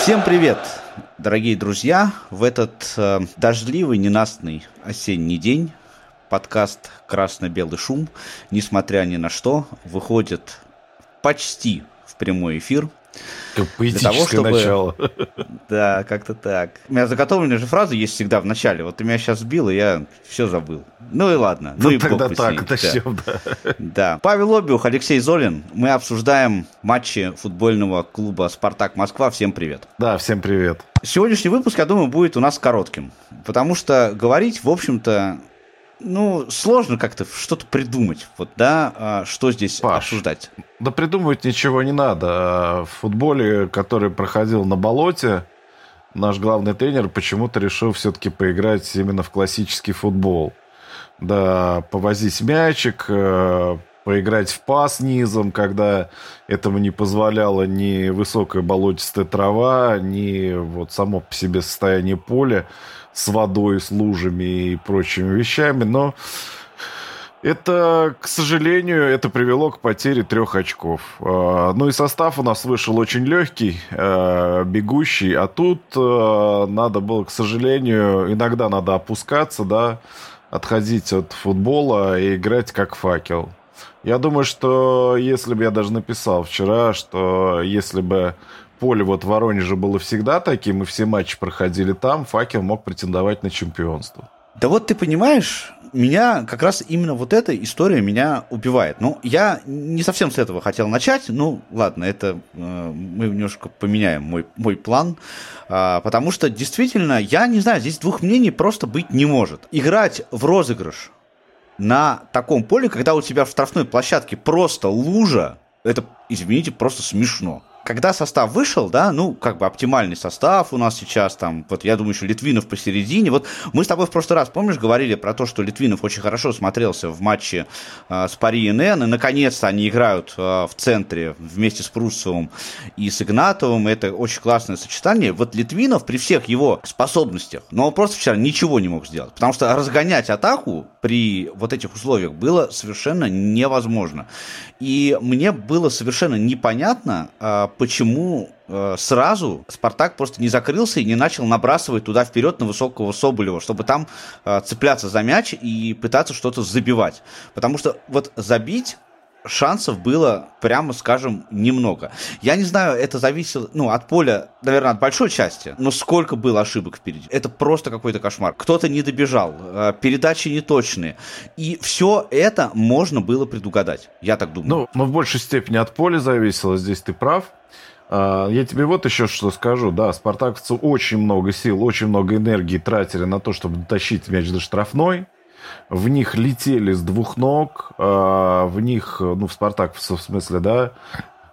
Всем привет, дорогие друзья! В этот э, дождливый, ненастный осенний день подкаст «Красно-белый шум», несмотря ни на что, выходит почти в прямой эфир – как поэтическое того, чтобы... начало. Да, как-то так. У меня заготовленная же фраза есть всегда в начале. Вот ты меня сейчас сбил, и я все забыл. Ну и ладно. Ну, ну и тогда так, начнем, да. да. Павел Обиух, Алексей Золин. Мы обсуждаем матчи футбольного клуба «Спартак Москва». Всем привет. Да, всем привет. Сегодняшний выпуск, я думаю, будет у нас коротким. Потому что говорить, в общем-то, ну, сложно как-то что-то придумать. Вот, да, а что здесь Паш, обсуждать? Да придумывать ничего не надо. В футболе, который проходил на болоте, наш главный тренер почему-то решил все-таки поиграть именно в классический футбол. Да, повозить мячик, э, поиграть в пас низом, когда этому не позволяла ни высокая болотистая трава, ни вот само по себе состояние поля с водой, с лужами и прочими вещами, но это, к сожалению, это привело к потере трех очков. А, ну и состав у нас вышел очень легкий, а, бегущий, а тут а, надо было, к сожалению, иногда надо опускаться, да, отходить от футбола и играть как факел. Я думаю, что если бы я даже написал вчера, что если бы поле вот в Воронеже было всегда таким, и все матчи проходили там, факел мог претендовать на чемпионство. Да вот ты понимаешь, меня как раз именно вот эта история меня убивает. Ну, я не совсем с этого хотел начать. Ну, ладно, это э, мы немножко поменяем мой, мой план. Э, потому что действительно, я не знаю, здесь двух мнений просто быть не может. Играть в розыгрыш на таком поле, когда у тебя в штрафной площадке просто лужа, это, извините, просто смешно когда состав вышел, да, ну, как бы оптимальный состав у нас сейчас, там, вот я думаю, еще Литвинов посередине. Вот мы с тобой в прошлый раз, помнишь, говорили про то, что Литвинов очень хорошо смотрелся в матче э, с Пари НН, и наконец-то они играют э, в центре вместе с Пруссовым и с Игнатовым. Это очень классное сочетание. Вот Литвинов при всех его способностях, но он просто вчера ничего не мог сделать, потому что разгонять атаку при вот этих условиях было совершенно невозможно. И мне было совершенно непонятно, э, почему э, сразу Спартак просто не закрылся и не начал набрасывать туда вперед на высокого Соболева, чтобы там э, цепляться за мяч и пытаться что-то забивать. Потому что вот забить шансов было, прямо скажем, немного. Я не знаю, это зависело, ну, от поля, наверное, от большой части, но сколько было ошибок впереди. Это просто какой-то кошмар. Кто-то не добежал, э, передачи неточные. И все это можно было предугадать, я так думаю. Ну, но в большей степени от поля зависело, здесь ты прав. А, я тебе вот еще что скажу. Да, спартаковцы очень много сил, очень много энергии тратили на то, чтобы дотащить мяч до штрафной в них летели с двух ног, а, в них, ну, в Спартак, в смысле, да,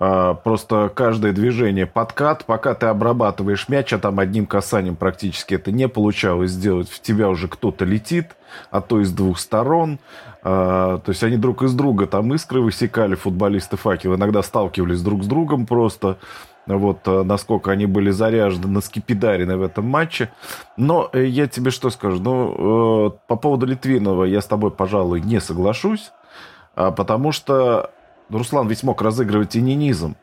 просто каждое движение подкат, пока ты обрабатываешь мяч, а там одним касанием практически это не получалось сделать, в тебя уже кто-то летит, а то из двух сторон. А, то есть они друг из друга там искры высекали, футболисты факел, иногда сталкивались друг с другом просто вот э, насколько они были заряжены, наскипидарены в этом матче. Но э, я тебе что скажу, ну, э, по поводу Литвинова я с тобой, пожалуй, не соглашусь, а, потому что Руслан ведь мог разыгрывать и не низом.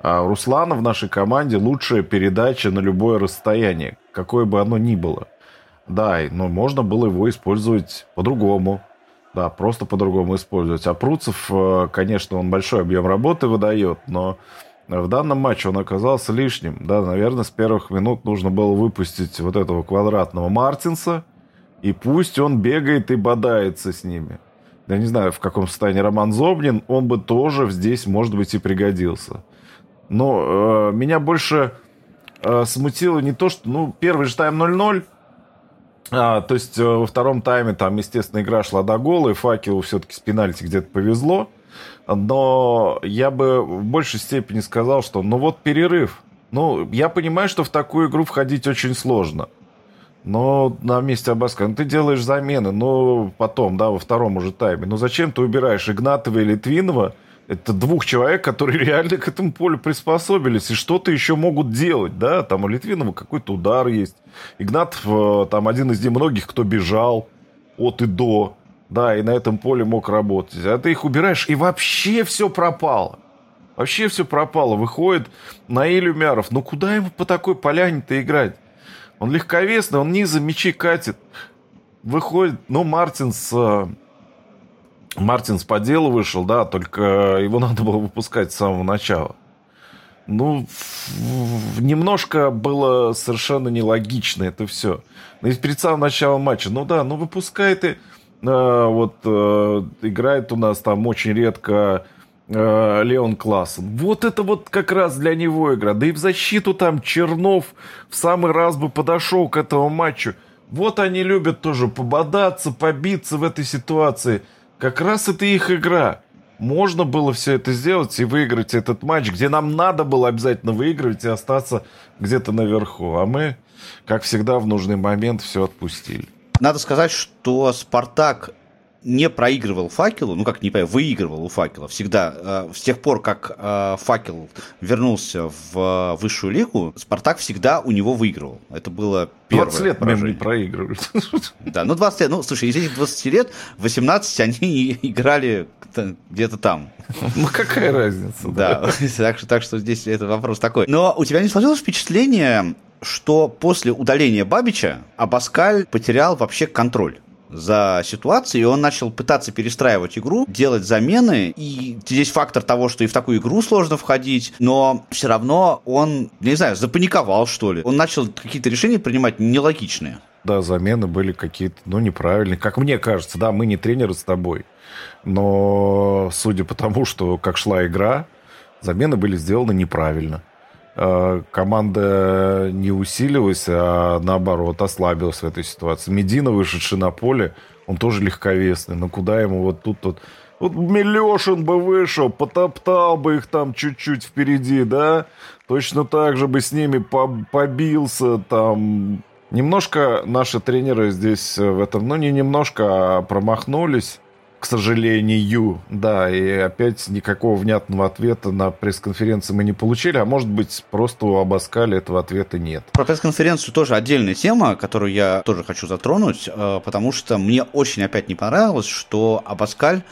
А у Руслана в нашей команде лучшая передача на любое расстояние, какое бы оно ни было. Да, но можно было его использовать по-другому. Да, просто по-другому использовать. А Пруцев, конечно, он большой объем работы выдает, но в данном матче он оказался лишним. Да, наверное, с первых минут нужно было выпустить вот этого квадратного Мартинса, и пусть он бегает и бодается с ними. Я не знаю, в каком состоянии Роман Зобнин, он бы тоже здесь, может быть, и пригодился. Но э, меня больше э, смутило не то, что, ну, первый же тайм 0-0, а, то есть э, во втором тайме там, естественно, игра шла до гола, и Факелу все-таки с пенальти где-то повезло но я бы в большей степени сказал, что ну вот перерыв. Ну, я понимаю, что в такую игру входить очень сложно. Но на месте Абаска, ну, ты делаешь замены, но потом, да, во втором уже тайме. Но зачем ты убираешь Игнатова и Литвинова? Это двух человек, которые реально к этому полю приспособились и что-то еще могут делать, да? Там у Литвинова какой-то удар есть. Игнатов э, там один из немногих, кто бежал от и до. Да, и на этом поле мог работать. А ты их убираешь, и вообще все пропало. Вообще все пропало. Выходит Наиль Умяров. Ну куда ему по такой поляне-то играть? Он легковесный, он низом мячи катит. Выходит, ну, Мартинс... Э, Мартинс по делу вышел, да, только его надо было выпускать с самого начала. Ну, немножко было совершенно нелогично это все. Ну, и перед самым началом матча, ну да, ну выпускай ты, э, вот э, играет у нас там очень редко э, Леон Классен. Вот это вот как раз для него игра. Да и в защиту там Чернов в самый раз бы подошел к этому матчу. Вот они любят тоже пободаться, побиться в этой ситуации. Как раз это их игра можно было все это сделать и выиграть этот матч, где нам надо было обязательно выигрывать и остаться где-то наверху. А мы, как всегда, в нужный момент все отпустили. Надо сказать, что Спартак не проигрывал факелу, ну как не понимаю, выигрывал у факела всегда. Э, с тех пор, как э, факел вернулся в высшую лигу, Спартак всегда у него выигрывал. Это было первое 20 лет поражение. не проигрывают. Да, ну 20 лет, ну слушай, из этих 20 лет 18 они играли где-то там. Ну какая разница? Да, так, что, так что здесь это вопрос такой. Но у тебя не сложилось впечатление, что после удаления Бабича Абаскаль потерял вообще контроль? За ситуацией, и он начал пытаться перестраивать игру, делать замены, и здесь фактор того, что и в такую игру сложно входить, но все равно он, не знаю, запаниковал, что ли. Он начал какие-то решения принимать нелогичные. Да, замены были какие-то, ну, неправильные. Как мне кажется, да, мы не тренеры с тобой, но судя по тому, что как шла игра, замены были сделаны неправильно. Э, команда не усилилась, а наоборот ослабилась в этой ситуации. Медина, вышедший на поле, он тоже легковесный. Но куда ему вот тут вот... Вот Милешин бы вышел, потоптал бы их там чуть-чуть впереди, да? Точно так же бы с ними побился там. Немножко наши тренеры здесь в этом, ну не немножко, а промахнулись к сожалению, да, и опять никакого внятного ответа на пресс-конференции мы не получили, а может быть, просто у Абаскали этого ответа нет. Про пресс-конференцию тоже отдельная тема, которую я тоже хочу затронуть, э, потому что мне очень опять не понравилось, что Абаскаль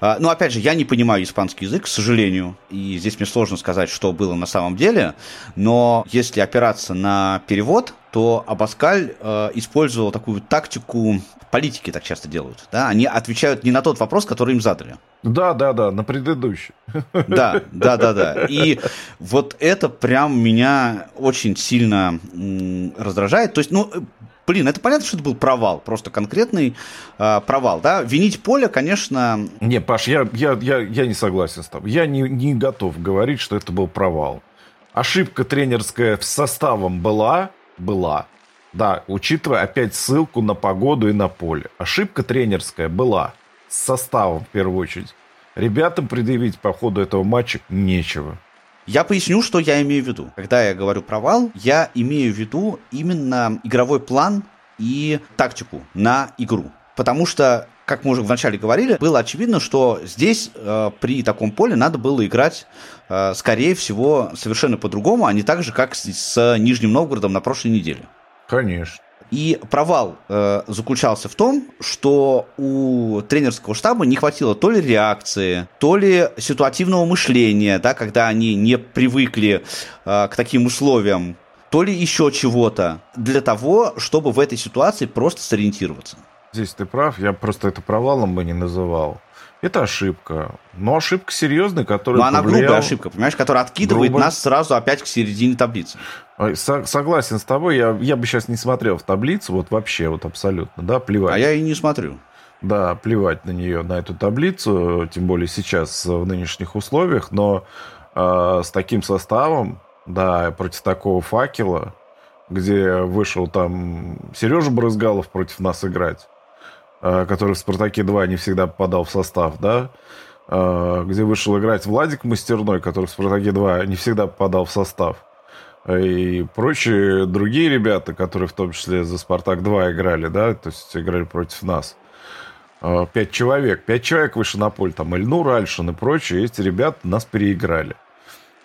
э, ну, опять же, я не понимаю испанский язык, к сожалению, и здесь мне сложно сказать, что было на самом деле, но если опираться на перевод, то Абаскаль э, использовал такую тактику политики так часто делают. Да? Они отвечают не на тот вопрос, который им задали. Да, да, да, на предыдущий. Да, да, да, да. И вот это прям меня очень сильно раздражает. То есть, ну, блин, это понятно, что это был провал, просто конкретный э, провал, да. Винить поле, конечно. Не, Паш, я, я, я, я не согласен с тобой. Я не, не готов говорить, что это был провал. Ошибка тренерская с составом была, была. Да, учитывая опять ссылку на погоду и на поле. Ошибка тренерская была. С составом, в первую очередь. Ребятам предъявить по ходу этого матча нечего. Я поясню, что я имею в виду. Когда я говорю провал, я имею в виду именно игровой план и тактику на игру. Потому что, как мы уже вначале говорили, было очевидно, что здесь э, при таком поле надо было играть, э, скорее всего, совершенно по-другому, а не так же, как с, с Нижним Новгородом на прошлой неделе. Конечно. И провал э, заключался в том, что у тренерского штаба не хватило то ли реакции, то ли ситуативного мышления, да, когда они не привыкли э, к таким условиям, то ли еще чего-то для того, чтобы в этой ситуации просто сориентироваться. Здесь ты прав, я просто это провалом бы не называл. Это ошибка. Но ошибка серьезная, которая Но она повлияла... грубая ошибка, понимаешь, которая откидывает Грубо... нас сразу опять к середине таблицы. Согласен с тобой, я, я бы сейчас не смотрел в таблицу, вот вообще, вот абсолютно, да, плевать. А я и не смотрю. Да, плевать на нее, на эту таблицу, тем более сейчас в нынешних условиях, но э, с таким составом, да, против такого факела, где вышел там Сережа Брызгалов против нас играть, Э, который в «Спартаке-2» не всегда попадал в состав, да, э, где вышел играть Владик Мастерной, который в «Спартаке-2» не всегда попадал в состав, и прочие другие ребята, которые в том числе за «Спартак-2» играли, да, то есть играли против нас. Э, пять человек. Пять человек выше на поле. Там Эльнур, Альшин и прочие. Эти ребята нас переиграли.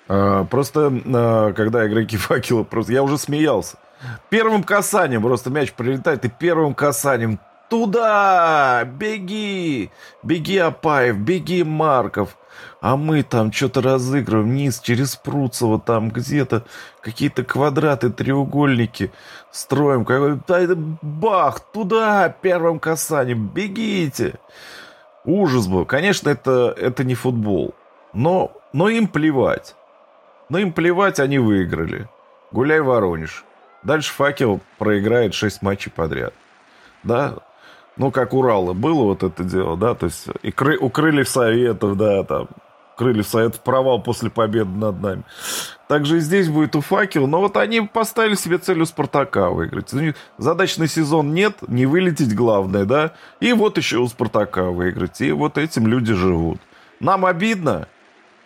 Просто, когда игроки факела, просто я уже смеялся. Первым касанием просто мяч прилетает, и первым касанием туда! Беги! Беги, Апаев, беги, Марков! А мы там что-то разыгрываем вниз через Пруцево, там где-то какие-то квадраты, треугольники строим. Какой-то бах, туда, первым касанием, бегите! Ужас был. Конечно, это, это не футбол. Но, но им плевать. Но им плевать, они выиграли. Гуляй, Воронеж. Дальше факел проиграет 6 матчей подряд. Да, ну, как Урала было вот это дело, да, то есть и кры, у Крыльев Советов, да, там, Крыльев Советов провал после победы над нами. Также и здесь будет у Факел, но вот они поставили себе цель у Спартака выиграть. Задачный сезон нет, не вылететь главное, да, и вот еще у Спартака выиграть, и вот этим люди живут. Нам обидно,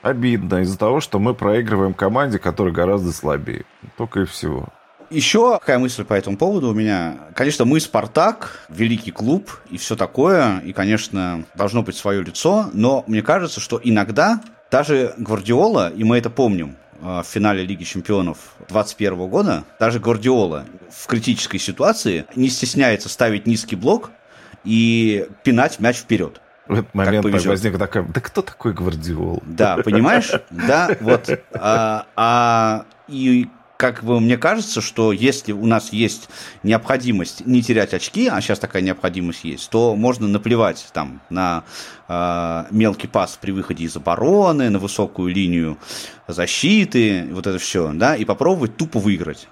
обидно из-за того, что мы проигрываем команде, которая гораздо слабее. Только и всего. Еще какая мысль по этому поводу у меня. Конечно, мы Спартак, великий клуб и все такое, и, конечно, должно быть свое лицо, но мне кажется, что иногда даже Гвардиола, и мы это помним, э, в финале Лиги Чемпионов 2021 года, даже Гвардиола в критической ситуации не стесняется ставить низкий блок и пинать мяч вперед. В этот момент возник такой, да кто такой Гвардиол? Да, понимаешь? Да, вот. А, а, и как бы мне кажется, что если у нас есть необходимость не терять очки, а сейчас такая необходимость есть, то можно наплевать там на э, мелкий пас при выходе из обороны, на высокую линию защиты, вот это все, да, и попробовать тупо выиграть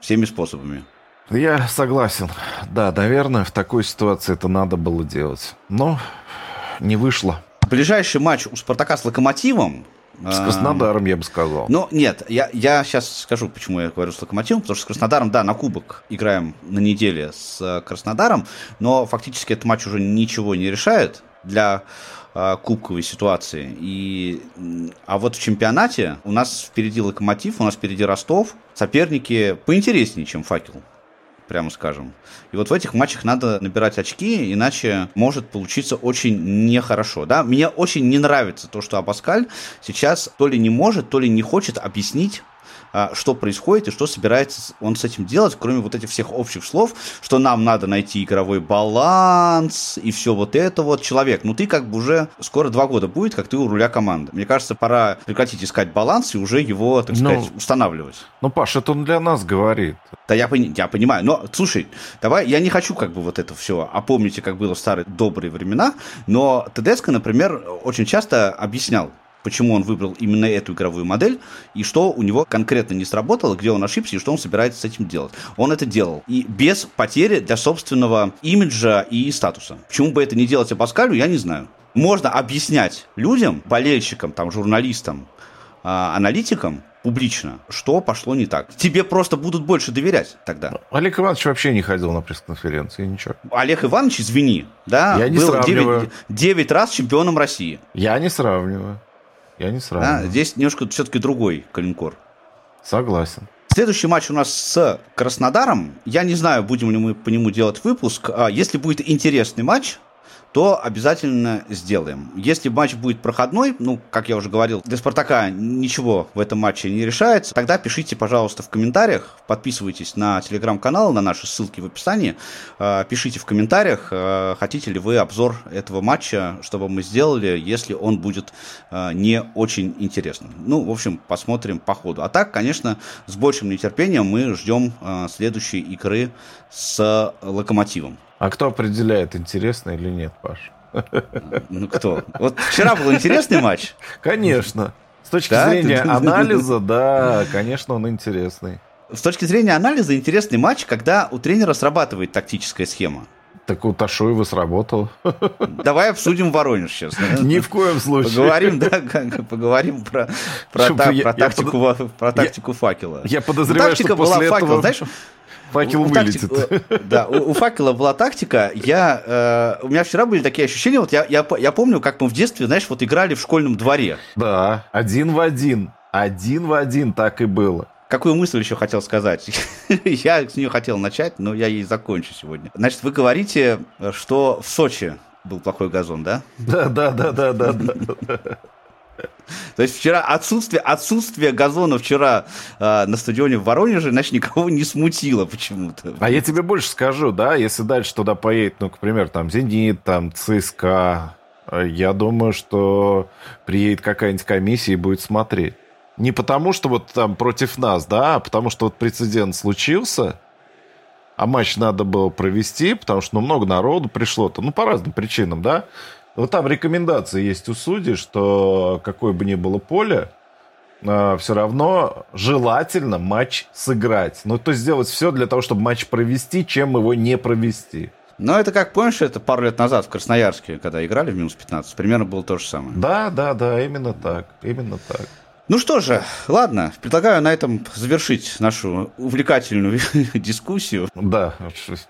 всеми способами. Я согласен. Да, наверное, в такой ситуации это надо было делать. Но не вышло. Ближайший матч у Спартака с Локомотивом с Краснодаром, я бы сказал. Ну, нет, я, я сейчас скажу, почему я говорю с Локомотивом, потому что с Краснодаром, да, на кубок играем на неделе с э, Краснодаром, но фактически этот матч уже ничего не решает для э, кубковой ситуации. И, а вот в чемпионате у нас впереди Локомотив, у нас впереди Ростов, соперники поинтереснее, чем Факел прямо скажем. И вот в этих матчах надо набирать очки, иначе может получиться очень нехорошо. Да? Мне очень не нравится то, что Абаскаль сейчас то ли не может, то ли не хочет объяснить что происходит и что собирается он с этим делать, кроме вот этих всех общих слов, что нам надо найти игровой баланс и все вот это вот. Человек, ну ты как бы уже скоро два года будет, как ты у руля команды. Мне кажется, пора прекратить искать баланс и уже его, так ну, сказать, устанавливать. Ну, Паш, это он для нас говорит. Да, я, я понимаю. Но, слушай, давай, я не хочу как бы вот это все, а помните, как было в старые добрые времена, но ТДСК, например, очень часто объяснял, почему он выбрал именно эту игровую модель, и что у него конкретно не сработало, где он ошибся, и что он собирается с этим делать. Он это делал. И без потери для собственного имиджа и статуса. Почему бы это не делать Абаскалю, я не знаю. Можно объяснять людям, болельщикам, там, журналистам, а, аналитикам, публично, что пошло не так. Тебе просто будут больше доверять тогда. Олег Иванович вообще не ходил на пресс-конференции, ничего. Олег Иванович, извини, да, Я не был сравниваю. 9, 9 раз чемпионом России. Я не сравниваю. Я не сравниваю. Да, здесь немножко все-таки другой калинкор. Согласен. Следующий матч у нас с Краснодаром. Я не знаю, будем ли мы по нему делать выпуск. А если будет интересный матч, то обязательно сделаем. Если матч будет проходной, ну, как я уже говорил, для Спартака ничего в этом матче не решается, тогда пишите, пожалуйста, в комментариях, подписывайтесь на телеграм-канал, на наши ссылки в описании, э, пишите в комментариях, э, хотите ли вы обзор этого матча, чтобы мы сделали, если он будет э, не очень интересным. Ну, в общем, посмотрим по ходу. А так, конечно, с большим нетерпением мы ждем следующей игры с Локомотивом. А кто определяет, интересно или нет, Паш? Ну кто? Вот вчера был интересный матч. Конечно. С точки да? зрения анализа, да, конечно, он интересный. С точки зрения анализа интересный матч, когда у тренера срабатывает тактическая схема. Так у Ташуева сработал. Давай обсудим Воронеж сейчас. Ни в коем случае. Поговорим, да, поговорим про, про, та, я, про, тактику, я, про тактику я, факела. Я подозреваю, Тактика что после была этого... Факела, знаешь, Факел вылетит. Такти... Да, у, у факела была тактика. Я, э, у меня вчера были такие ощущения. Вот я, я, я помню, как мы в детстве, знаешь, вот играли в школьном дворе. Да, один в один. Один в один так и было. Какую мысль еще хотел сказать? я с нее хотел начать, но я ей закончу сегодня. Значит, вы говорите, что в Сочи был плохой газон? Да, да, да, да, да, да. То есть вчера отсутствие, отсутствие газона вчера э, на стадионе в Воронеже, значит, никого не смутило почему-то. А я тебе больше скажу, да, если дальше туда поедет, ну, к примеру, там «Зенит», там ЦСКА, я думаю, что приедет какая-нибудь комиссия и будет смотреть. Не потому, что вот там против нас, да, а потому что вот прецедент случился, а матч надо было провести, потому что ну, много народу пришло-то, ну, по разным причинам, да. Вот там рекомендации есть у судей, что какое бы ни было поле, э, все равно желательно матч сыграть. Ну, то есть сделать все для того, чтобы матч провести, чем его не провести. Но это как, помнишь, это пару лет назад в Красноярске, когда играли в минус 15, примерно было то же самое. Да, да, да, именно так, именно так. Ну что же, ладно, предлагаю на этом завершить нашу увлекательную дискуссию. Да,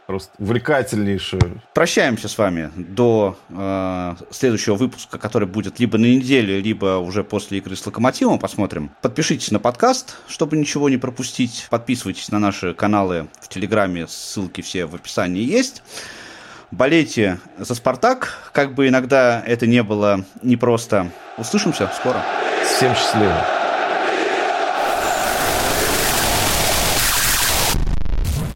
просто увлекательнейшую. Прощаемся с вами до э, следующего выпуска, который будет либо на неделе, либо уже после игры с Локомотивом. Посмотрим. Подпишитесь на подкаст, чтобы ничего не пропустить. Подписывайтесь на наши каналы в Телеграме, ссылки все в описании есть болейте за «Спартак», как бы иногда это не было непросто. Услышимся скоро. Всем счастливо.